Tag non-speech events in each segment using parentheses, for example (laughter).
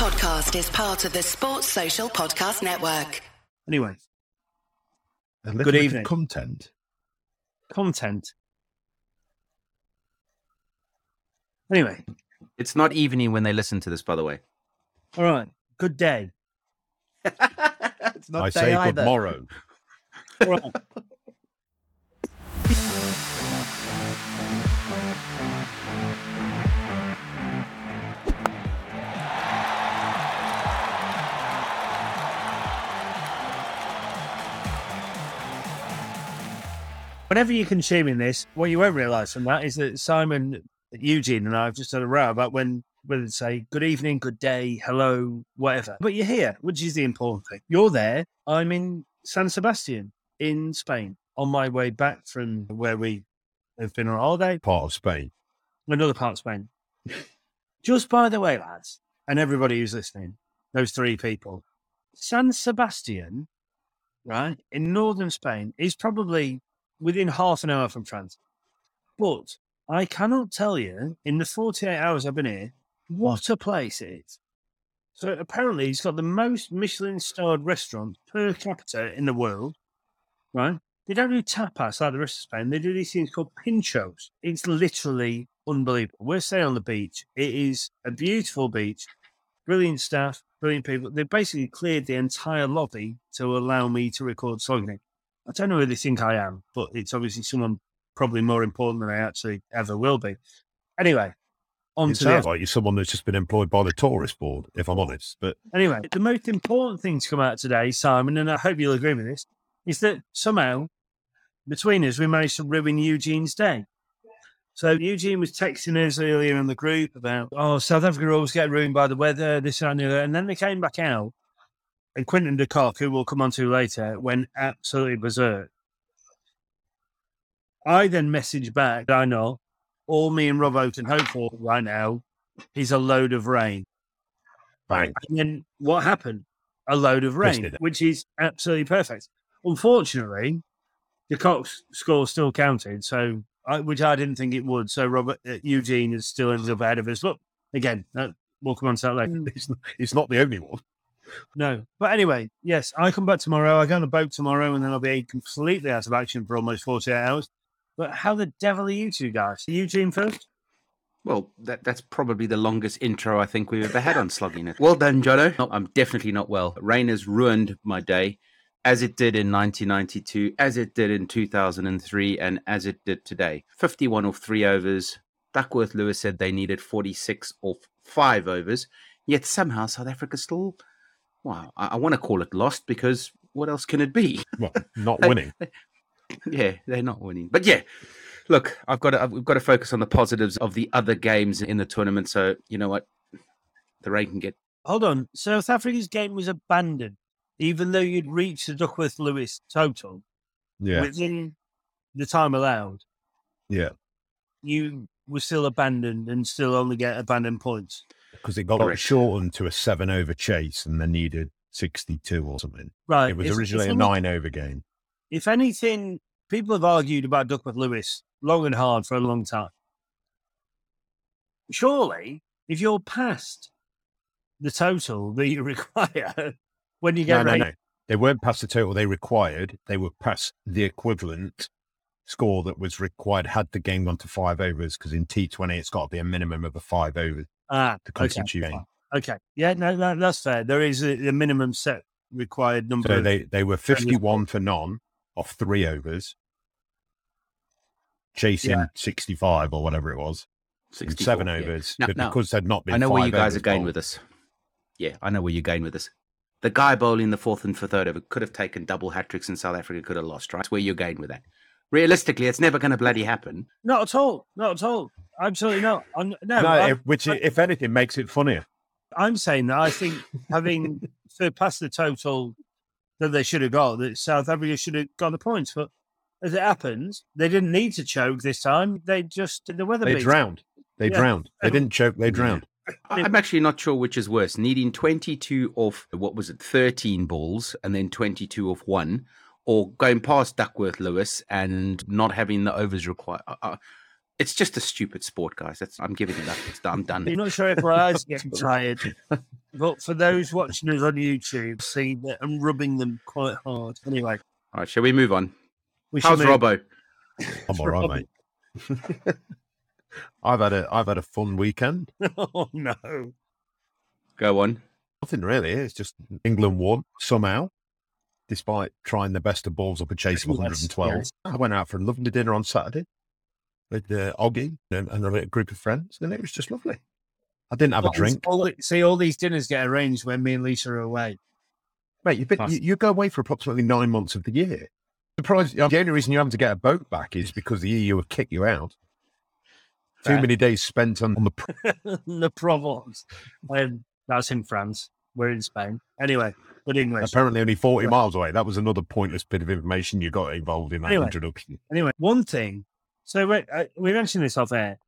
podcast is part of the Sports Social Podcast Network. Anyway, A Good evening. Content. content. Anyway, It's not evening when they listen to this, by the way. all right. Good day. (laughs) it's not I day say good either. morrow. All right. (laughs) Whenever you're consuming this, what you won't realise from that is that Simon, Eugene, and I have just had a row about when whether to say good evening, good day, hello, whatever. But you're here, which is the important thing. You're there. I'm in San Sebastian in Spain on my way back from where we have been on holiday, Part of Spain. another part of Spain. (laughs) Just by the way, lads, and everybody who's listening, those three people, San Sebastian, right, in northern Spain is probably within half an hour from France. But I cannot tell you in the 48 hours I've been here what a place it is. So apparently, it's got the most Michelin starred restaurants per capita in the world, right? They don't do tapas like the rest of Spain. They do these things called pinchos. It's literally unbelievable. We're staying on the beach. It is a beautiful beach, brilliant staff, brilliant people. They basically cleared the entire lobby to allow me to record slogging. I don't know who they think I am, but it's obviously someone probably more important than I actually ever will be. Anyway, on It to the like you're someone that's just been employed by the tourist board, if I'm honest. But Anyway, the most important thing to come out today, Simon, and I hope you'll agree with this, is that somehow between us we managed to ruin Eugene's day. So Eugene was texting us earlier in the group about, oh, South Africa always get ruined by the weather, this that, and the other. And then they came back out, and Quinton de Kock, who we'll come on to later, went absolutely berserk. I then messaged back, I know, all me and Rob Oaten hope for right now is a load of rain. bang. And then what happened? A load of rain, which is absolutely perfect. Unfortunately, the Cox score still counted, so I, which I didn't think it would. So Robert uh, Eugene is still ended up ahead of us. But again, uh, we'll come on to that later. (laughs) It's it's not the only one. No, but anyway, yes, I come back tomorrow. I go on a boat tomorrow, and then I'll be completely out of action for almost forty-eight hours. But how the devil are you two guys? Eugene first. Well, that, that's probably the longest intro I think we've ever had on Slogging It. Well done, Jono. No, I'm definitely not well. Rain has ruined my day, as it did in 1992, as it did in 2003, and as it did today. 51 off three overs. Duckworth Lewis said they needed 46 off five overs, yet somehow South Africa still, wow, I, I want to call it lost because what else can it be? (laughs) Well, not winning. yeah, they're not winning. But yeah, look, I've got to, I've- we've got to focus on the positives of the other games in the tournament. So you know what, the rain can get. Hold on. South Africa's game was abandoned, even though you'd reached the Duckworth Lewis total Yeah. within the time allowed. Yeah. You were still abandoned and still only get abandoned points. Because it got Correct. shortened to a seven over chase and they needed 62 or something. Right. It was originally a nine over game. If anything, people have argued about Duckworth Lewis long and hard for a long time. Surely, if you're past the total that you (laughs) require when you No, get no, rain, no. They weren't past the total they required. They were past the equivalent score that was required had the game gone to five overs. Because in T20, it's got to be a minimum of a five over ah, to okay, constitute. okay, yeah, no, no, that's fair. There is a, a minimum set required number. So of- they, they were 51 for none off three overs, chasing Yeah. 65 or whatever it was, in 64, seven yeah. overs. Now- but now, because they'd not been I know where you guys are going bowled. with this. Yeah, I know where you're going with this. The guy bowling the fourth and fifth over could have taken double hat tricks and South Africa could have lost, right? That's where you're going with that. Realistically, it's never going to bloody happen. not at all, not at all, absolutely not. I'm, no, No, I'm- if, which, I- if anything, makes it funnier. I'm saying that I think having (laughs) surpassed the total that they should have got, that South Africa should have got the points. But as it happens, they didn't need to choke this time. They just the weather. They beat. drowned. They Yeah. drowned. They didn't choke. They drowned. I- I'm actually not sure which is worse needing 22 off, what was it, 13 balls and then 22 off one, or going past Duckworth Lewis and not having the overs required. Uh, uh, it's just a stupid sport, guys. That's I'm giving it up. It's, I'm done. You're not sure if our eyes are getting (laughs) tired. but for those watching us on YouTube, see that I'm rubbing them quite hard. Anyway, All right, shall we move on? we should How's move- Robbo? I'm all right, mate. (laughs) I've had a I've had a fun weekend. (laughs) oh no! Go on. Nothing really. It's just England won somehow, despite trying the best of balls up a chase of 112. yes. I went out for a lovely dinner on Saturday with uh, Oggy and, and a little group of friends, and it was just lovely. I didn't have a drink, All, see, all these dinners get arranged when me and Lisa are away. mate. You've been, you, you go away for approximately nine months of the year. Surprised. The only reason you're having to get a boat back is because the EU have kicked you out. Too many days spent on, on the (laughs) the Provence. Um, that's in France. We're in Spain. Anyway, good English. apparently only 40 miles away. That was another pointless bit of information you got involved in that Anyway. introduction. Anyway, one thing. So we, uh, we mentioned this off air.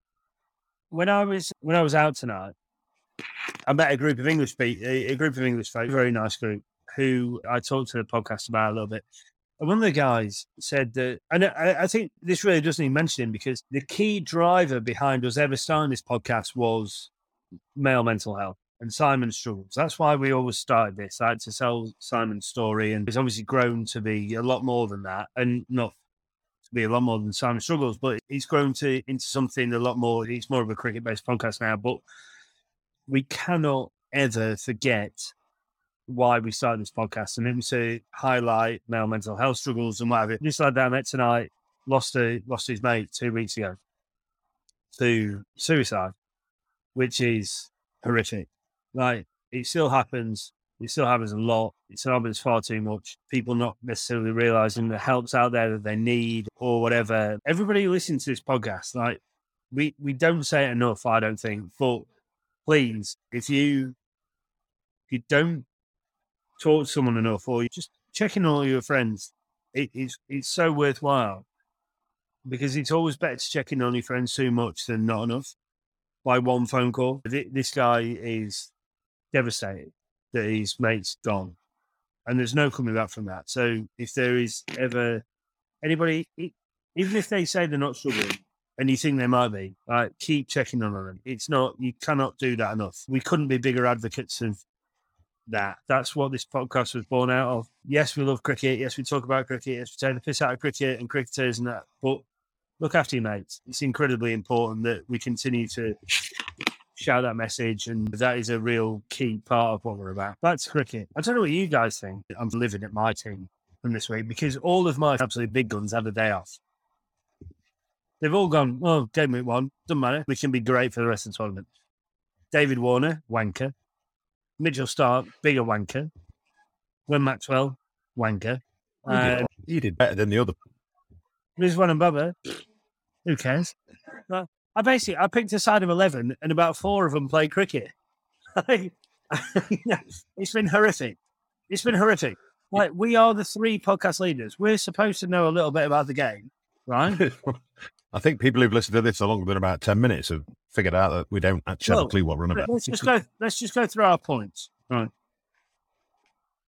When I was when I was out tonight, I met a group of English people, a group of English folk, very nice group, who I talked to the podcast about a little bit. And one of the guys said that, and I, I think this really doesn't even mention him because the key driver behind us ever starting this podcast was male mental health and Simon's struggles. That's why we always started this, like to sell Simon's story. And it's obviously grown to be a lot more than that and not be a lot more than Simon struggles, but it's grown to into something a lot more. It's more of a cricket based podcast now, but we cannot ever forget why we started this podcast. And it was to highlight male mental health struggles and whatever. This lad that I met tonight lost a, lost his mate two weeks ago to suicide, which is horrific. Like it still happens. It still happens a lot. It still happens far too much. People not necessarily realizing the help's out there that they need or whatever. Everybody who listens to this podcast, like we we don't say it enough. I don't think, but please, if you if you don't talk to someone enough, or you just checking all your friends, it, it's it's so worthwhile because it's always better to check in on your friends too much than not enough by one phone call. This guy is devastated that his mate's gone, and there's no coming back from that. So if there is ever anybody, even if they say they're not struggling. And you think they might be, like, keep checking on them. It's not, you cannot do that enough. We couldn't be bigger advocates of that. That's what this podcast was born out of. Yes, we love cricket. Yes, we talk about cricket. Yes, we take the piss out of cricket and cricketers and that. But look after your mates. It's incredibly important that we continue to shout that message, and that is a real key part of what we're about. That's cricket. I don't know what you guys think. I'm living at my team from this week because all of my absolute big guns had a day off. They've all gone, well, game week one, doesn't matter. We can be great for the rest of the tournament. David Warner, wanker. Mitchell Starc, bigger wanker. Glenn Maxwell, wanker. You did- Um, you did better than the other. Rizwan and Babar, who cares? Well, I basically I picked a side of eleven, and about four of them play cricket. (laughs) (laughs) it's been horrific. It's been horrific. Like we are the three podcast leaders. We're supposed to know a little bit about the game, right? (laughs) I think people who've listened to this for longer than about 10 minutes have figured out that we don't actually have a clue what we're on about. let's just go. Let's just go through our points. Right.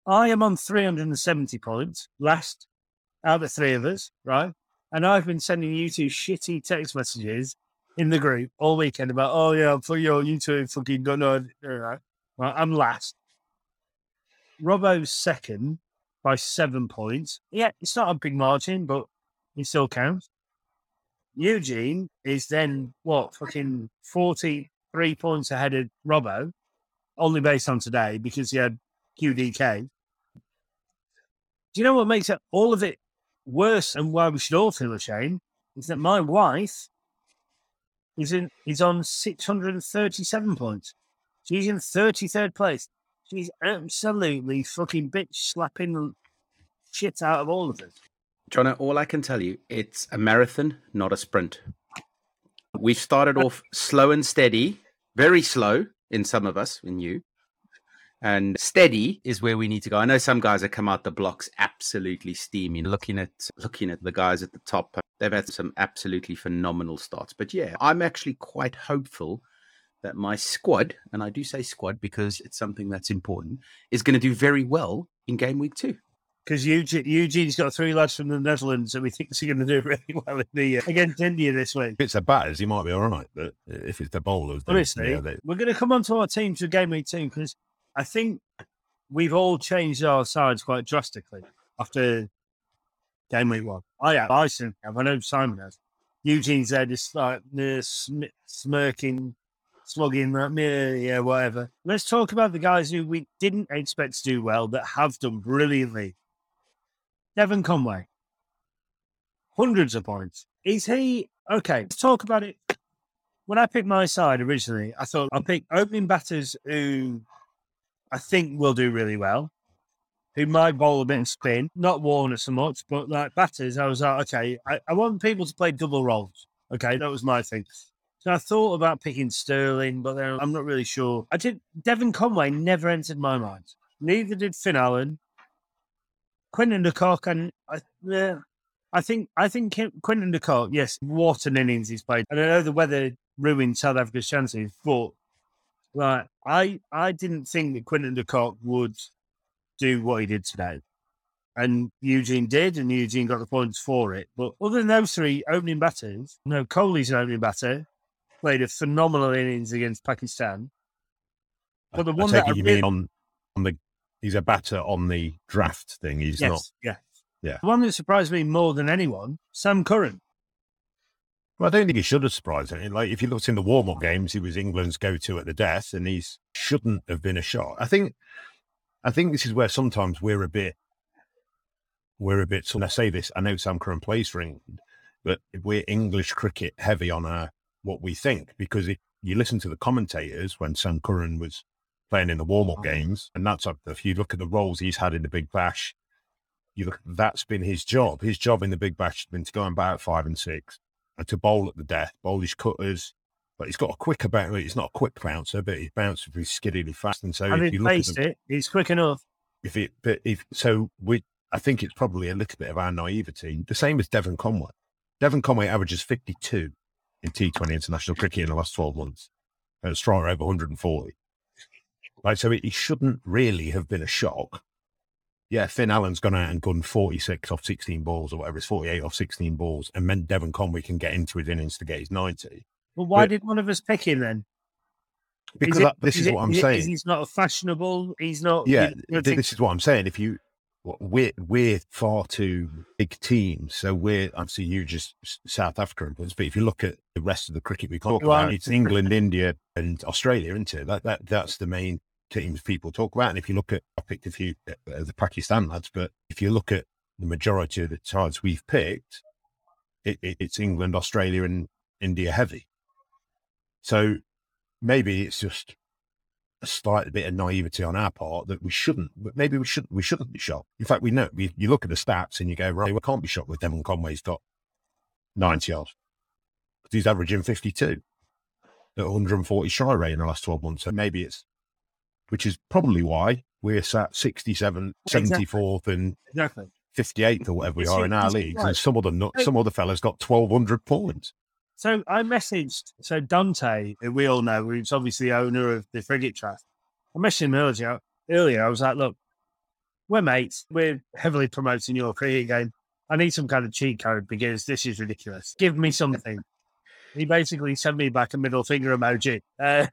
I am on 370 points, last out of the three of us, right? And I've been sending you two shitty text messages in the group all weekend about, oh yeah, for your you two fucking don't know. Right? I'm last. Robbo's second by seven points. Yeah, it's not a big margin, but it still counts. Eugene is then what fucking 43 points ahead of Robbo, only based on today because he had QDK. Do you know what makes it all of it worse and why we should all feel ashamed? Is that my wife is in is on 637 points. She's in 33rd place. She's absolutely fucking bitch slapping shit out of all of us. Jono, all I can tell you, it's a marathon, not a sprint. We've started off slow and steady, very slow in some of us, in you. And steady is where we need to go. I know some guys have come out the blocks absolutely steaming. Looking at looking at the guys at the top, they've had some absolutely phenomenal starts. But yeah, I'm actually quite hopeful that my squad, and I do say squad because it's something that's important, is going to do very well in game week two. because Eugene, Eugene's got three lads from the Netherlands that we think is going to do (laughs) really well in the, uh, against India this week. If it's the batters, he might be all right. But if it's the bowlers, then, Honestly, yeah, they- we're going to come on to our teams for game week two because I think we've all changed our sides quite drastically after game week one. I have. I have. I know Simon has. Eugene's there just like uh, sm- smirking, slugging, like, yeah, yeah, whatever. Let's talk about the guys who we didn't expect to do well that have done brilliantly. Devon Conway, hundreds of points. Is he okay? Let's talk about it. When I picked my side originally, I thought I'll pick opening batters who I think will do really well, who might bowl a bit and spin, not Warner so much, but like batters, I was like, okay, I, I want people to play double roles. Okay, that was my thing. So I thought about picking Stirling, but then I'm not really sure. I did. Devon Conway never entered my mind. Neither did Finn Allen. Quinton de Kock, and I, yeah, I think I think Quinton de Kock, yes, what an innings he's played. And I know the weather ruined South Africa's chances, but like I I didn't think that Quinton de Kock would do what he did today. And Eugene did, and Eugene got the points for it. But other than those three opening batters, no, Kohli's an opening batter, played a phenomenal innings against Pakistan. But the I one that I it you really- mean on on the he's a batter on the draft thing. He's yes, not. yeah, Yeah. The one that surprised me more than anyone, Sam Curran. Well, I don't think he should have surprised any. Like if you looked in the warm up games, he was England's go to at the death, and he shouldn't have been a shot. I think, I think this is where sometimes we're a bit, we're a bit. So when I say this, I know Sam Curran plays for England, but we're English cricket heavy on our what we think because if you listen to the commentators when Sam Curran was playing in the warm up mm. games, and that's up. If you look at the roles he's had in the Big Bash, you look. That's been his job. His job in the Big Bash has been to go and bat at five and six and to bowl at the death, bowl his cutters. But he's got a quicker bouncer. He's not a quick bouncer, but he bounces pretty skiddily fast. And so I if you look at taste the, it. He's quick enough. if it, but if so, we, I think it's probably a little bit of our naivety. The same as Devon Conway. Devon Conway averages 52 in T20 international cricket in the last 12 months, and a strike over 140. Right, so it, he shouldn't really have been a shock. Yeah, Finn Allen's gone out and gone 46 off 16 balls or whatever, it's 48 off 16 balls, and meant Devon Conway can get into his innings to get his 90. Well, why But- did one of us pick him then? Because it- that- this is, it- what I'm is it- saying. He's not fashionable. He's not. yeah, you know, th- this is what I'm saying. If you, we're we're far too big teams, so we're obviously you just South Africa influence. But if you look at the rest of the cricket we talk about, it's England, India, and Australia, isn't it? That that that's the main teams people talk about. And if you look at, I picked a few uh, of the Pakistan lads, but if you look at the majority of the sides we've picked, it, it, it's England, Australia, and India heavy. So maybe it's just a slight bit of naivety on our part that we shouldn't, but maybe we shouldn't, we shouldn't be shocked. In fact, we know, we, you look at the stats and you go, right, we can't be shocked with Devon Conway's got 90 yards. He's averaging 52 at 140 strike rate in the last 12 months. So maybe it's, which is probably why we're sat 67, Exactly. 74th and exactly. 58th or whatever we are in our leagues. right. And some other, nu- some other fellas got 1200 points. So I messaged so Dante, who we all know, who's obviously the owner of the cricket draft. I messaged him earlier. Earlier, I was like, "Look, we're mates. We're heavily promoting your cricket game. I need some kind of cheat code because this is ridiculous. Give me something." he basically sent me back a middle finger emoji. Uh,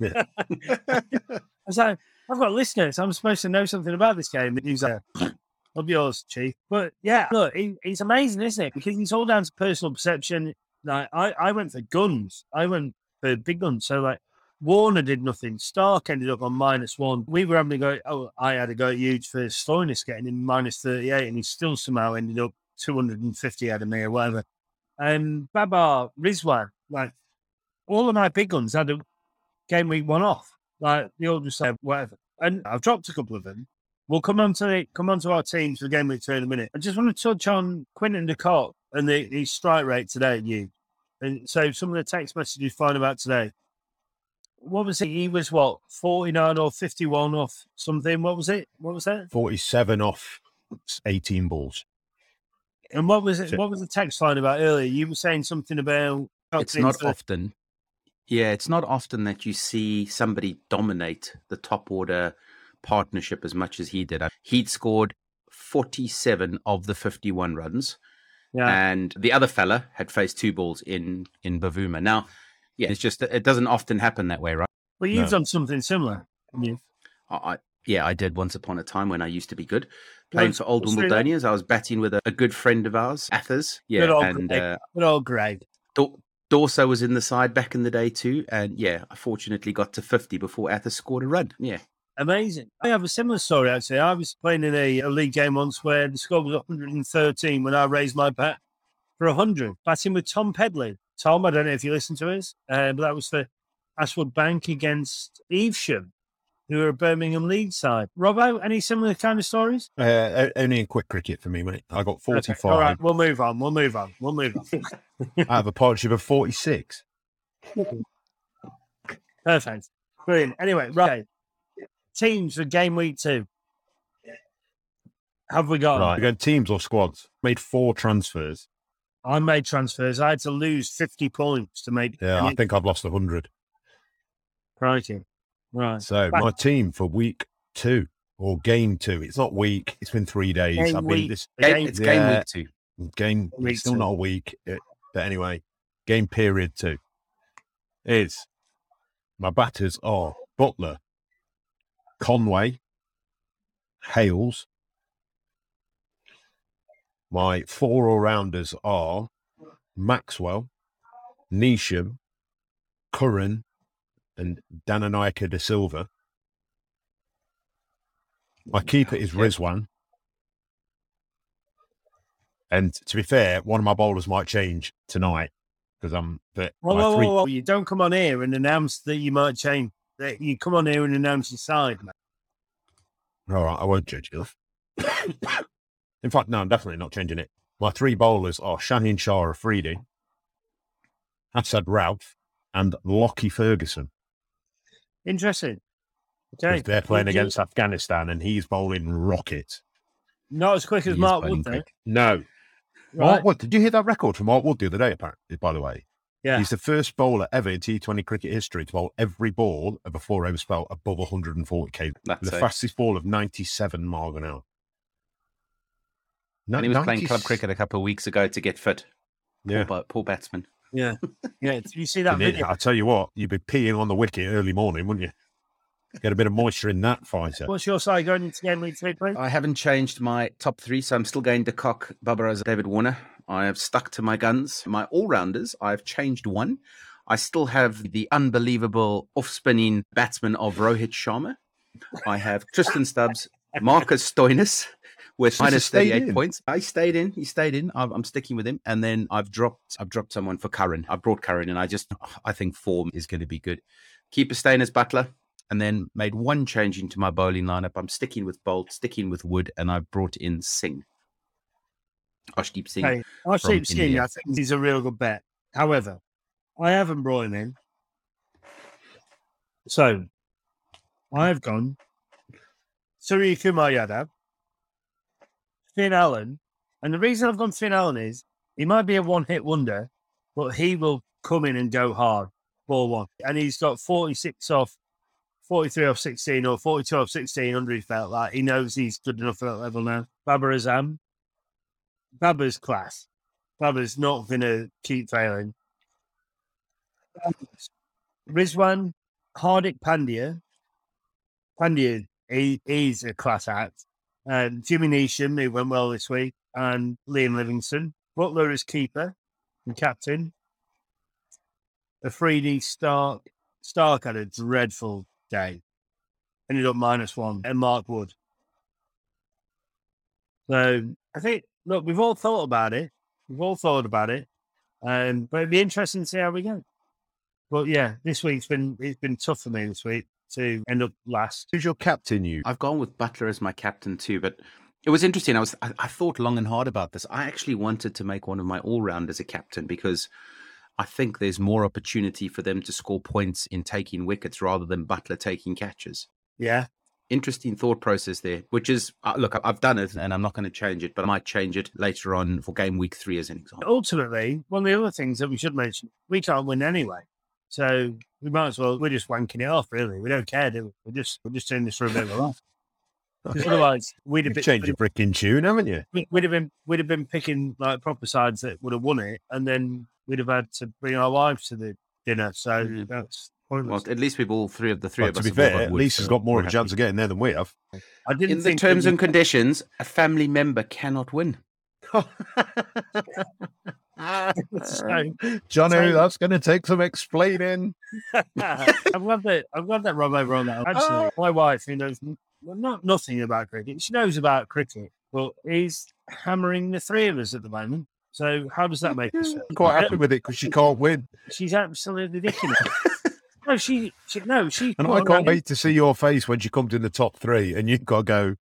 Yeah. (laughs) (laughs) I was like, "I've got listeners. I'm supposed to know something about this game." And he's like, "Of yours, chief." But yeah, look, he, he's amazing, isn't it? Because it's all down to personal perception like I, I went for guns. I went for big guns. So like Warner did nothing. Starc ended up on minus one. We were having to go. Oh, I had to go huge for Stoinis getting in minus thirty eight, and he still somehow ended up two hundred and fifty out of me or whatever. And Babar Rizwan, like all of my big guns had a game week one off. Like the all just said whatever. And I've dropped a couple of them. We'll come on to the, come on to our teams for the game week two in a minute. I just want to touch on Quinton de Kock and the, his strike rate today, you. And so some of the text messages you find about today. What was it? He was what, 49 or 51 off something? What was it? What was that? 47 off 18 balls. And what was it? What was the text line about earlier? You were saying something about It's not often. Yeah, it's not often that you see somebody dominate the top order partnership as much as he did. He'd scored 47 of the 51 runs, Yeah. and the other fella had faced two balls in in Bavuma. Now, yeah, it's just it doesn't often happen that way, right? Well, you've No. done something similar. you? I, yeah, I did once upon a time when I used to be good. Playing for Old let's do that. Wimbledonians, I was batting with a, a good friend of ours, Athers. Yeah, Good old and Greg. uh, Good old Greg. Dorso was in the side back in the day too. And yeah, I fortunately got to 50 before Athers scored a run. Yeah. Amazing. I have a similar story actually. I was playing in a, a league game once where the score was 113 when I raised my bat for 100, batting with Tom Pedley. Tom, I don't know if you listen to us, uh, but that was for Astwood Bank against Evesham, who are a Birmingham League side. Robbo, any similar kind of stories? Uh, only in quick cricket for me, mate. I got Okay, 45 All right, we'll move on. We'll move on. We'll move on. (laughs) (laughs) out of a partnership of 46. Perfect. Brilliant. Anyway, right. Teams for game week two. Have we got? Right. We're going teams or squads. Made four transfers. I made transfers. I had to lose 50 points to make. Yeah, I think I've lost 100. Crikey. Right. So Right. my team for week two or game two. It's not week. It's been three days. Game I've week. been this Game, Game- it's game week two. game. Week it's still two. not a week. uh, But anyway, game period two is my batters are Buttler, Conway, Hales. My four all rounders are Maxwell, Neesham, Curran, and Dhananjaya de Silva. My keeper is Rizwan. And to be fair, one of my bowlers might change tonight because I'm. But my whoa, three, whoa. You don't come on here and announce that you might change. That You come on here and announce your side, mate. All right, I won't judge you. In fact, no, I'm definitely not changing it. My three bowlers are Shaheen Shah Afridi, Assad Ralph, and Lockie Ferguson. Interesting. Okay. They're playing Would you- against Afghanistan and he's bowling rockets. Not as quick as He is Mark Wood. No. Right. Mark Wood, did you hear that record from Mark Wood the other day, apparently, by the way? Yeah. He's the first bowler ever in T20 cricket history to bowl every ball of a four over spell above 140 k. That's The it. fastest ball of 97 miles an hour. No, And he was playing club cricket a couple of weeks ago to get fit. Yeah. Poor, ba- poor batsman. Yeah. (laughs) Yeah. You see that video? I tell you what, you'd be peeing on the wicket early morning, wouldn't you? Get a bit of moisture in that fighter. What's your side going into game week three, please? I haven't changed my top three, so I'm still going to cock Bubba as David Warner. I have stuck to my guns. My all rounders, I've changed one. I still have the unbelievable off spinning batsman of Rohit Sharma. I have Tristan Stubbs, Marcus Stoinis with So you minus stayed 38 in? points. I stayed in. He stayed in. I'm, I'm sticking with him. And then I've dropped I've dropped someone for Curran. I brought Curran and I just I think form is going to be good. Keeper staying as Buttler and then made one change into my bowling lineup. I'm sticking with Bolt, sticking with Wood, and I brought in Singh. Arshdeep Singh. I from keep seeing India. I think he's a real good bet. However, I haven't brought him in. So I've gone Surya Kumar Yadav, Finn Allen. And the reason I've gone Finn Allen is he might be a one hit wonder, but he will come in and go hard, ball one. And he's got 46 off, 43 off 16 or 42 off 16 under his belt. Like he knows he's good enough for that level now. Babar Azam, Babar's class. Babar's not going to keep failing. Rizwan, Hardik Pandya. Pandya, he, a class act. And Jimmy Neesham, who went well this week, and Liam Livingstone. Buttler is keeper and captain. Afridi Starc. Starc had a dreadful day. Ended up minus one. And Mark Wood. So I think, look, we've all thought about it. We've all thought about it. Um, but it'd be interesting to see how we go. But yeah, this week's been it's been tough for me this week to end up last. Who's your captain, you? I've gone with Buttler as my captain too, but it was interesting. I was I, I thought long and hard about this. I actually wanted to make one of my all rounders a captain because I think there's more opportunity for them to score points in taking wickets rather than Buttler taking catches. Yeah. Interesting thought process there, which is uh, look, I- I've done it and I'm not going to change it, but I might change it later on for game week three as an example. Ultimately, one of the other things that we should mention, we can't win anyway. So we might as well we're just wanking it off, really. We don't care, do we? We're just we're just doing this for a bit of a laugh. (laughs) Because otherwise we'd have You've been changed your freaking tune, haven't you? we'd have been we'd have been picking like proper sides that would have won it, and then we'd have had to bring our wives to the dinner. So Mhm. that's Well, Pointless. at least we've all three of the three Well, of to us. be fair, got at least he's so got more of a chance of getting there than we have. I didn't In the terms and conditions, a family member cannot win. (laughs) (laughs) So- Johnny, So- that's going to take some explaining. (laughs) I'm glad that I'm glad that Rob over on that. Actually, my wife, who knows not nothing about cricket, she knows about cricket, but he's hammering the three of us at the moment. So how does that make us feel? I'm quite happy um, with it because she can't win. She's absolutely ridiculous. (laughs) no, she, she no, she. And I can't own- wait to see your face when she comes in the top three and you've got to go,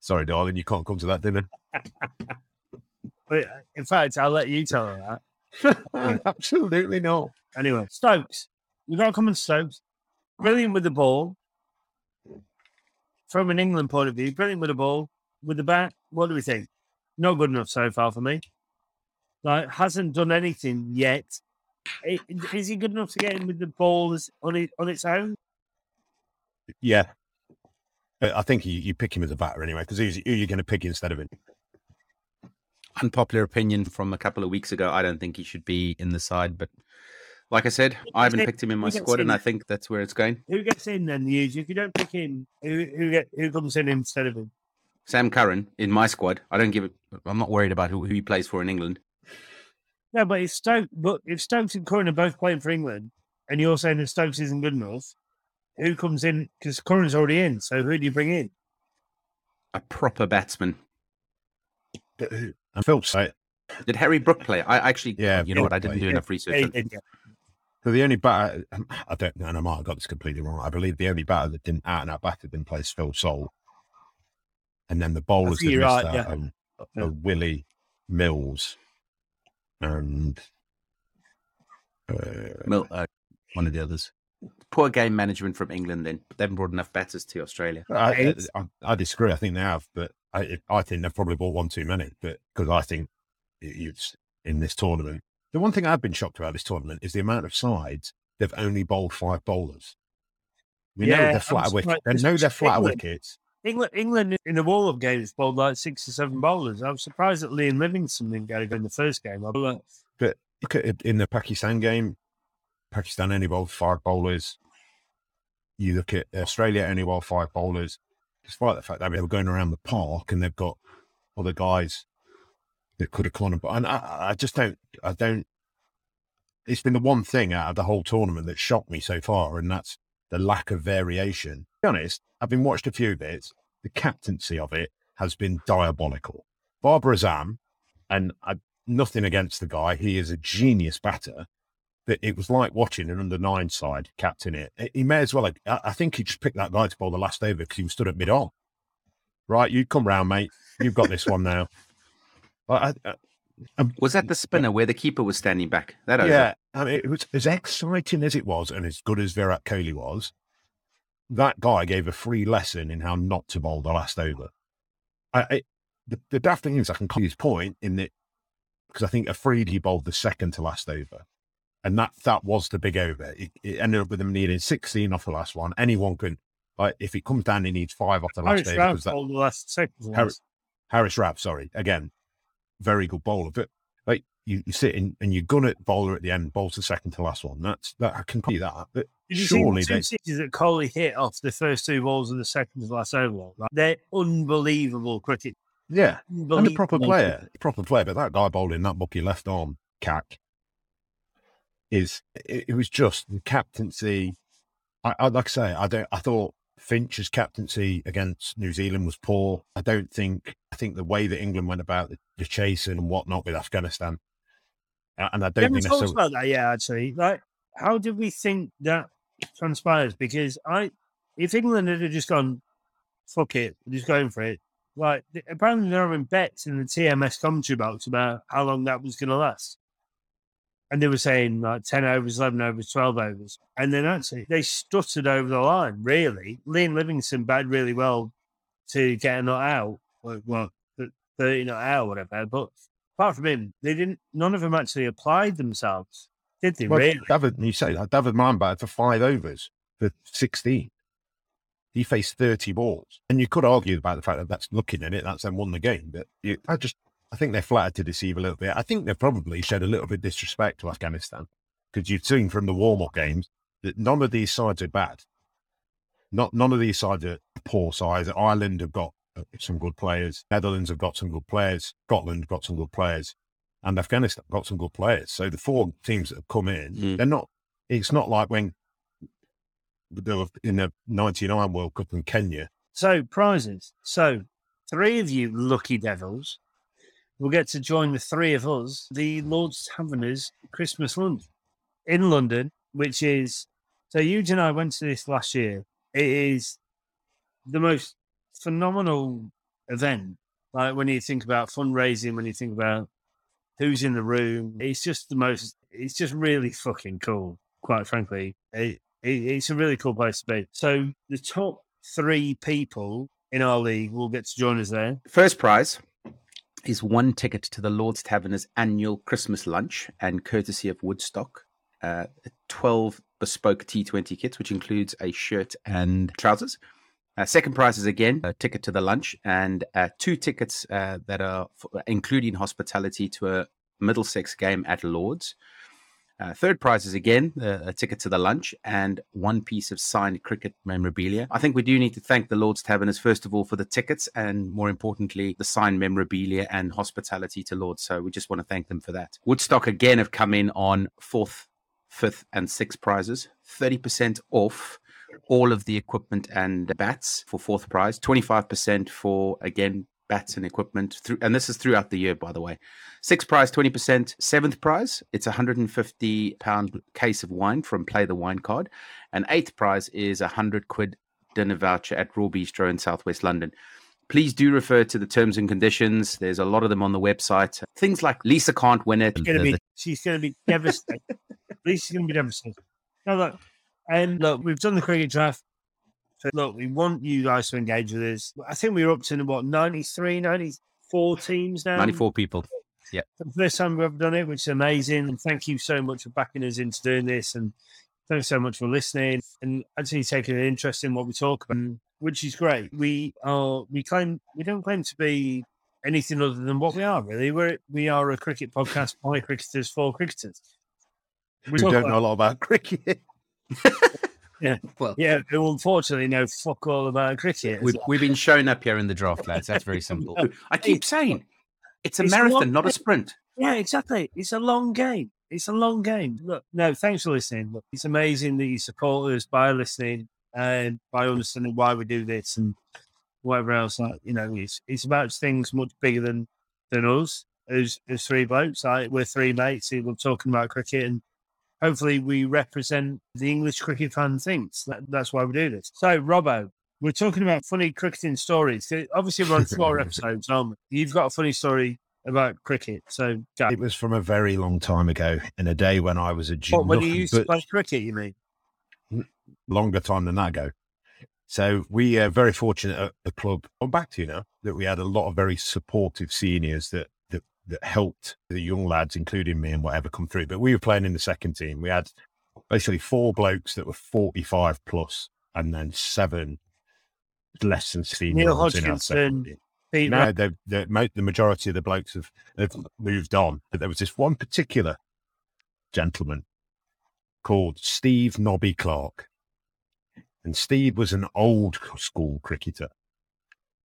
sorry, darling, you can't come to that dinner. (laughs) In fact, I'll let you tell her that. (laughs) Absolutely not. Anyway, Stokes. We've got to come on Stokes. Brilliant with the ball. From an England point of view, brilliant with the ball. With the bat, what do we think? Not good enough so far for me. Like, hasn't done anything yet. Is he good enough to get in with the ball on, it, on its own? Yeah. I think you, you pick him as a batter anyway because who's, who are you going to pick instead of him? Unpopular opinion from a couple of weeks ago. I don't think he should be in the side, but like I said, I haven't Who picked him in my gets squad, and? I think that's where it's going. Who gets in then? Usually, if you don't pick him, who who, get, who comes in instead of him? Sam Curran in my squad. I don't give it. I'm not worried about who, who he plays for in England. No, but if Stokes, but if Stokes and Curran are both playing for England, and you're saying that Stokes isn't good enough, who comes in? Because Curran's already in. So who do you bring in? A proper batsman. Who? And Phil say Did Harry Brook play? I actually, Yeah, you know what? I didn't played. do enough research. Hey, on- yeah. So the only batter, I don't know, and I might have got this completely wrong. I believe the only batter that didn't out and out batter didn't play is Phil Salt. And then the bowlers think that you're missed right, out yeah. um, Yeah. are Willie Mills and uh, Mil- uh, one of the others. Poor game management from England. Then they haven't brought enough batters to Australia. I, I, I disagree. I think they have, but I, I think they've probably bought one too many. But because I think it's in this tournament. The one thing I've been shocked about this tournament is the amount of sides they've only bowled five bowlers. We know they're flat wickets. surprised. They know they're flat wickets. England, England in the wall of games bowled like six or seven bowlers. I was surprised that Liam Livingstone didn't get go in the first game. But look at in the Pakistan game, Pakistan only bowled five bowlers. You look at Australia only bowled five bowlers, despite the fact that they were going around the park and they've got other guys that could have on. And I, I just don't, I don't. It's been the one thing out of the whole tournament that shocked me so far, and that's the lack of variation. To be honest, been watched a few bits. The captaincy of it has been diabolical. Babar Azam, and I, nothing against the guy, he is a genius batter. But it was like watching an under nine side captain it. He may as well. I think he just picked that guy to bowl the last over because he was stood at mid on. Right, you come round, mate. You've got this one now. (laughs) I, I, Um, was that the spinner where the keeper was standing back? That over? yeah, I mean, it was as exciting as it was, and as good as Virat Kohli was. That guy gave a free lesson in how not to bowl the last over. I, I the, the daft thing is, I can call his point in that because I think Afridi bowled the second to last over, and that that was the big over. It, it ended up with them needing sixteen off the last one. Anyone can, like, if it comes down, he needs five off the last Harris over. Rav because bowled the last second. Harris, Haris Rauf, sorry, again, very good bowler. But like you, you sit in and you gun at bowler at the end, bowls the second to last one. That's that I can see that. But Did you surely see the two they, sixes that Kohli hit off the first two balls of the second to last over? Like, they're unbelievable cricket. yeah, and a proper Unbelievable. player, proper player. But that guy bowling that bucky left arm cack is it, it was just the captaincy. I, I like I say, I don't. I thought Finch's captaincy against New Zealand was poor. I don't think. I think the way that England went about the, the chasing and whatnot with Afghanistan, and I don't think talked necessarily. about that yet, actually. Like, how did we think that transpires? Because I, if England had just gone, fuck it, just going for it. Like, apparently they're having bets in the TMS commentary box about how long that was going to last. And they were saying like 10 overs, 11 overs, 12 overs. And then actually they stuttered over the line, really. Liam Livingstone batted really well to get a not out. Well, well 30 not out, whatever. But apart from him, they didn't. None of them actually applied themselves, did they? Well, really? David, you say that David Mann batted for five overs for 16. He faced 30 balls. And you could argue about the fact that that's looking at it, that's then won the game. But you, I just, I think they're flattered to deceive a little bit. I think they've probably shed a little bit of disrespect to Afghanistan because you've seen from the warm up games, that none of these sides are bad. Not none of these sides are poor sides. Ireland have got uh, some good players. Netherlands have got some good players. Scotland got some good players, and Afghanistan got some good players. So the four teams that have come in, Mm. they're not. It's not like when they were in the '99 World Cup in Kenya. So prizes. So three of you lucky devils will get to join the three of us, the Lord's Taverners Christmas lunch in London, which is so Huge and I went to this last year. It is the most phenomenal event. Like when you think about fundraising, when you think about who's in the room, it's just the most. It's just really fucking cool. Quite frankly, it, it, it's a really cool place to be. So the top three people in our league will get to join us there. First prize is one ticket to the Lord's Taverners annual Christmas lunch and courtesy of Woodstock. Uh, 12 bespoke T20 kits, which includes a shirt and trousers. Uh, second prize is again a ticket to the lunch and uh, two tickets uh, that are f- including hospitality to a Middlesex game at Lords. Uh, third prize is again uh, a ticket to the lunch and one piece of signed cricket memorabilia. I think we do need to thank the Lord's Taverners first of all for the tickets and more importantly the signed memorabilia and hospitality to Lords. So we just want to thank them for that. Woodstock again have come in on fourth, fifth, and sixth prizes, thirty percent off all of the equipment and bats for fourth prize, twenty five percent for again bats and equipment through and this is throughout the year by the way. Sixth prize 20% seventh prize it's a 150 pound case of wine from play the wine card. And eighth prize is a 100 quid dinner voucher at raw bistro in southwest london. Please do refer to the terms and conditions. There's a lot of them on the website. Things like lisa can't win it. She's gonna be she's gonna be devastated. At least she's gonna be devastated. Now look, and look, we've done the cricket draft. So look, we want you guys to engage with us. I think we're up to what 93, 94 teams now. 94 people Yeah. the first time we've ever done it, which is amazing. And thank you so much for backing us into doing this. And thanks so much for listening and actually taking an interest in what we talk about, which is great. We are we claim we don't claim to be anything other than what we are. Really, we're we are a cricket podcast by cricketers for cricketers. We don't about- know a lot about cricket. (laughs) (laughs) well yeah, who unfortunately know fuck all about cricket. we've, we've been shown up here in the draft lads that's very simple (laughs) i keep saying it's a It's marathon long- not a sprint Yeah, exactly. It's a long game. It's a long game. Look, no, thanks for listening. Look, it's amazing that you support us by listening and by understanding why we do this and whatever else. Like, you know, it's it's about things much bigger than than us as as three blokes. Like, we're three mates who love talking about cricket and hopefully we represent the English cricket fan thinks. That, that's why we do this. So, Robbo, we're talking about funny cricketing stories. Obviously, we're on (laughs) four episodes, aren't we? You've got a funny story about cricket. So, go. It was from a very long time ago, in a day when I was a What, when you used to play cricket, you mean? longer time than that ago. So we are very fortunate at the club. I'm back to you now that we had a lot of very supportive seniors that that helped the young lads, including me and whatever, come through. But we were playing in the second team. We had basically four blokes that were 45 plus, and then seven less than 16 Neil year olds in our Hodgkinson. Pete No, the, the, the majority of the blokes have, have moved on. But there was this one particular gentleman called Steve Nobby Clark. And Steve was an old school cricketer.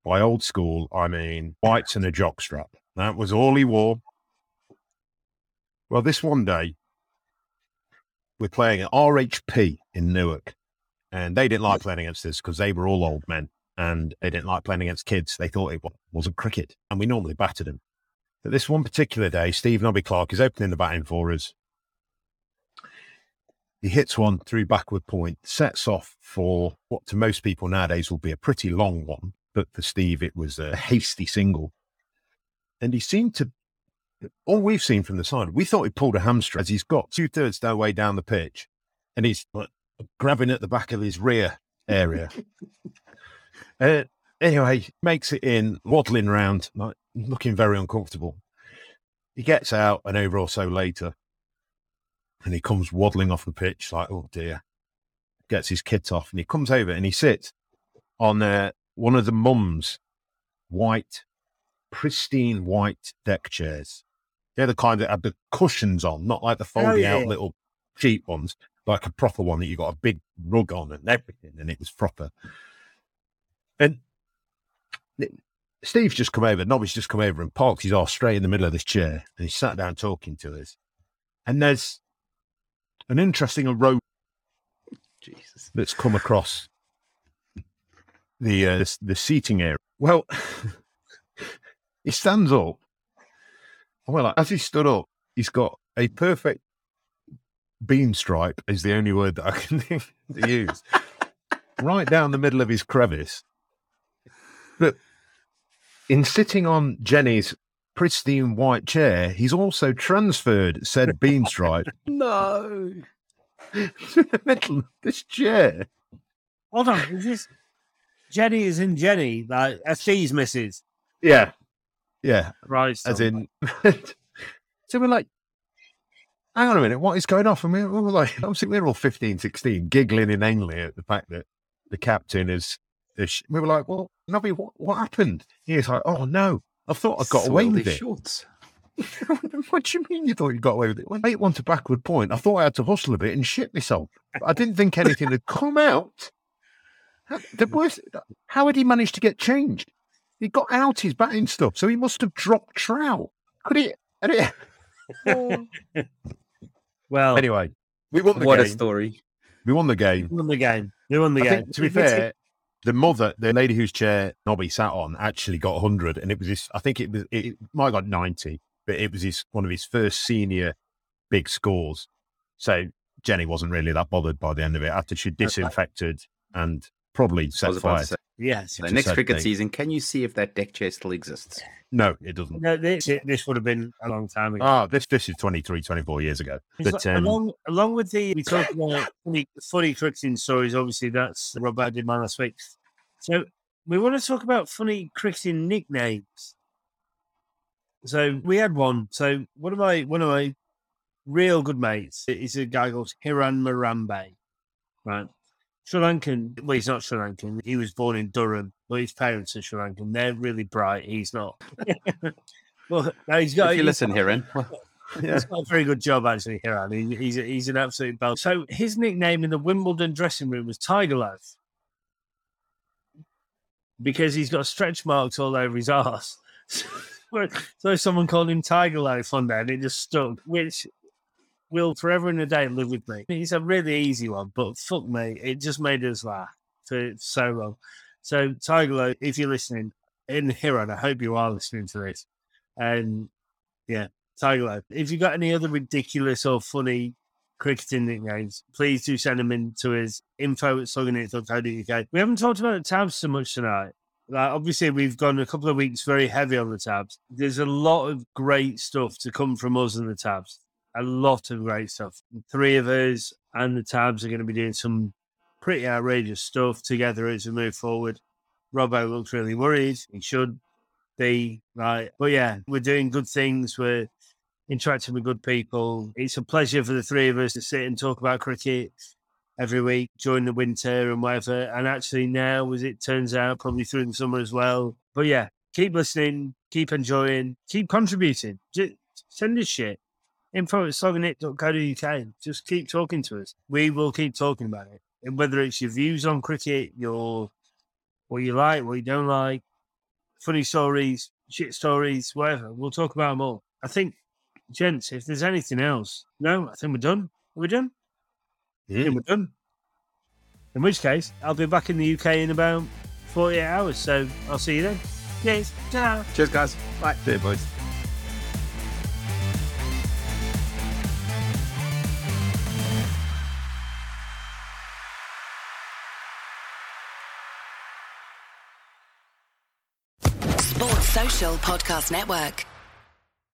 By old school, I mean whites and a jockstrap. That was all he wore. Well, this one day, we're playing at RHP in Newark. And they didn't like playing against us because they were all old men and they didn't like playing against kids. They thought it wasn't cricket, and we normally battered them. But this one particular day, Steve Nobby Clark is opening the batting for us. He hits one through backward point, sets off for what to most people nowadays will be a pretty long one, but for Steve it was a hasty single. And he seemed to, all we've seen from the side, we thought he pulled a hamstring as he's got two thirds the way down the pitch, and he's grabbing at the back of his rear area. (laughs) Uh, anyway, makes it in, waddling round, like, looking very uncomfortable. He gets out an over or so later, and he comes waddling off the pitch, like, oh dear. Gets his kit off, and he comes over and he sits on uh, one of the mum's white, pristine white deck chairs. They're the kind that have the cushions on, not like the folding yeah, out little cheap ones. like a proper one that you got a big rug on and everything, and it was proper. And Steve's just come over, Nobby's just come over and parked his arse straight in the middle of this chair, and he sat down talking to us. And there's an interesting aroma Jesus. that's come across the uh, the seating area. Well, (laughs) he stands up. Well, as he stood up, he's got a perfect beam stripe. Is the only word that I can (laughs) think to use. right down the middle of his crevice. But in sitting on Jenny's pristine white chair, he's also transferred said beam stripe (laughs) No. to (laughs) the middle of this chair. Hold on, is this Jenny is in Jenny, like FC's misses. Yeah. Yeah. Right. As in, (laughs) so we're like, hang on a minute, what is going off? And we we were like, (laughs) obviously, we we're all 15, 16, giggling inanely at the fact that the captain is. is we were like, well, Nobby, what, what happened? He's like, oh no, I thought I got away with it. Shorts. (laughs) what do you mean you thought you got away with it? When eight one to backward point, I thought I had to hustle a bit and shit myself. I didn't think anything had come out. How- The worst, how had he managed to get changed? He got out his batting stuff, so he must have dropped trout. Could he- (laughs) well, anyway, we won the What a game. story. We won the game. won the game. They won the I game. think, to be fair, (laughs) the mother, the lady whose chair Nobby sat on, actually got 100, and it was his. I think it was it might have got 90, but it was his one of his first senior big scores. So Jenny wasn't really that bothered by the end of it after she disinfected and probably I set was fire. to say, yes. the next cricket they- season, can you see if that deck chair still exists? No, it doesn't. No, this, this would have been a long time ago. Ah, this this is 23, 24 years ago. It's But like- um, along, along with the we talked about funny, funny cricketing stories. Obviously, that's Robert did mine last week. So we want to talk about funny cricketing nicknames. So we had one. So one of my one of my real good mates is a guy called Hiran Marambe, right? Sri Lankan. Well, he's not Sri Lankan. He was born in Durham, but his parents are Sri Lankan. They're really bright. He's not. (laughs) well, now he's got. if you he's- listen, Hiran. He's got a very good job actually here, Andy. He's he's an absolute bell. So his nickname in the Wimbledon dressing room was Tiger Loaf because he's got stretch marks all over his arse. (laughs) so someone called him Tiger Loaf on there, and it just stuck, which will forever and a day live with me. It's a really easy one, but fuck me, it just made us laugh for so long. So Tiger if you're listening in Hiran, I hope you are listening to this, and yeah. Tiger. If you've got any other ridiculous or funny cricketing nicknames, please do send them in to us. Info at sloggingit.co.uk. We haven't talked about the tabs so much tonight. Like, obviously, we've gone a couple of weeks very heavy on the tabs. There's a lot of great stuff to come from us and the tabs. A lot of great stuff. The three of us and the tabs are going to be doing some pretty outrageous stuff together as we move forward. Robbo looks really worried. He should be, right? But yeah, we're doing good things. We're interacting with good people. It's a pleasure for the three of us to sit and talk about cricket every week during the winter and whatever. And actually now, as it turns out, probably through the summer as well. But yeah, keep listening, keep enjoying, keep contributing. Just send us shit. Info at sloggingit.co.uk. Just keep talking to us. We will keep talking about it. And whether it's your views on cricket, your what you like, what you don't like, funny stories, shit stories, whatever. We'll talk about them all. I think gents, if there's anything else, no, I think we're done. Are we done? I think we're done. In which case, I'll be back in the UK in about 48 hours. So I'll see you then. Cheers. Ta-ra. Cheers, guys. Bye. See you, boys. Podcast Network.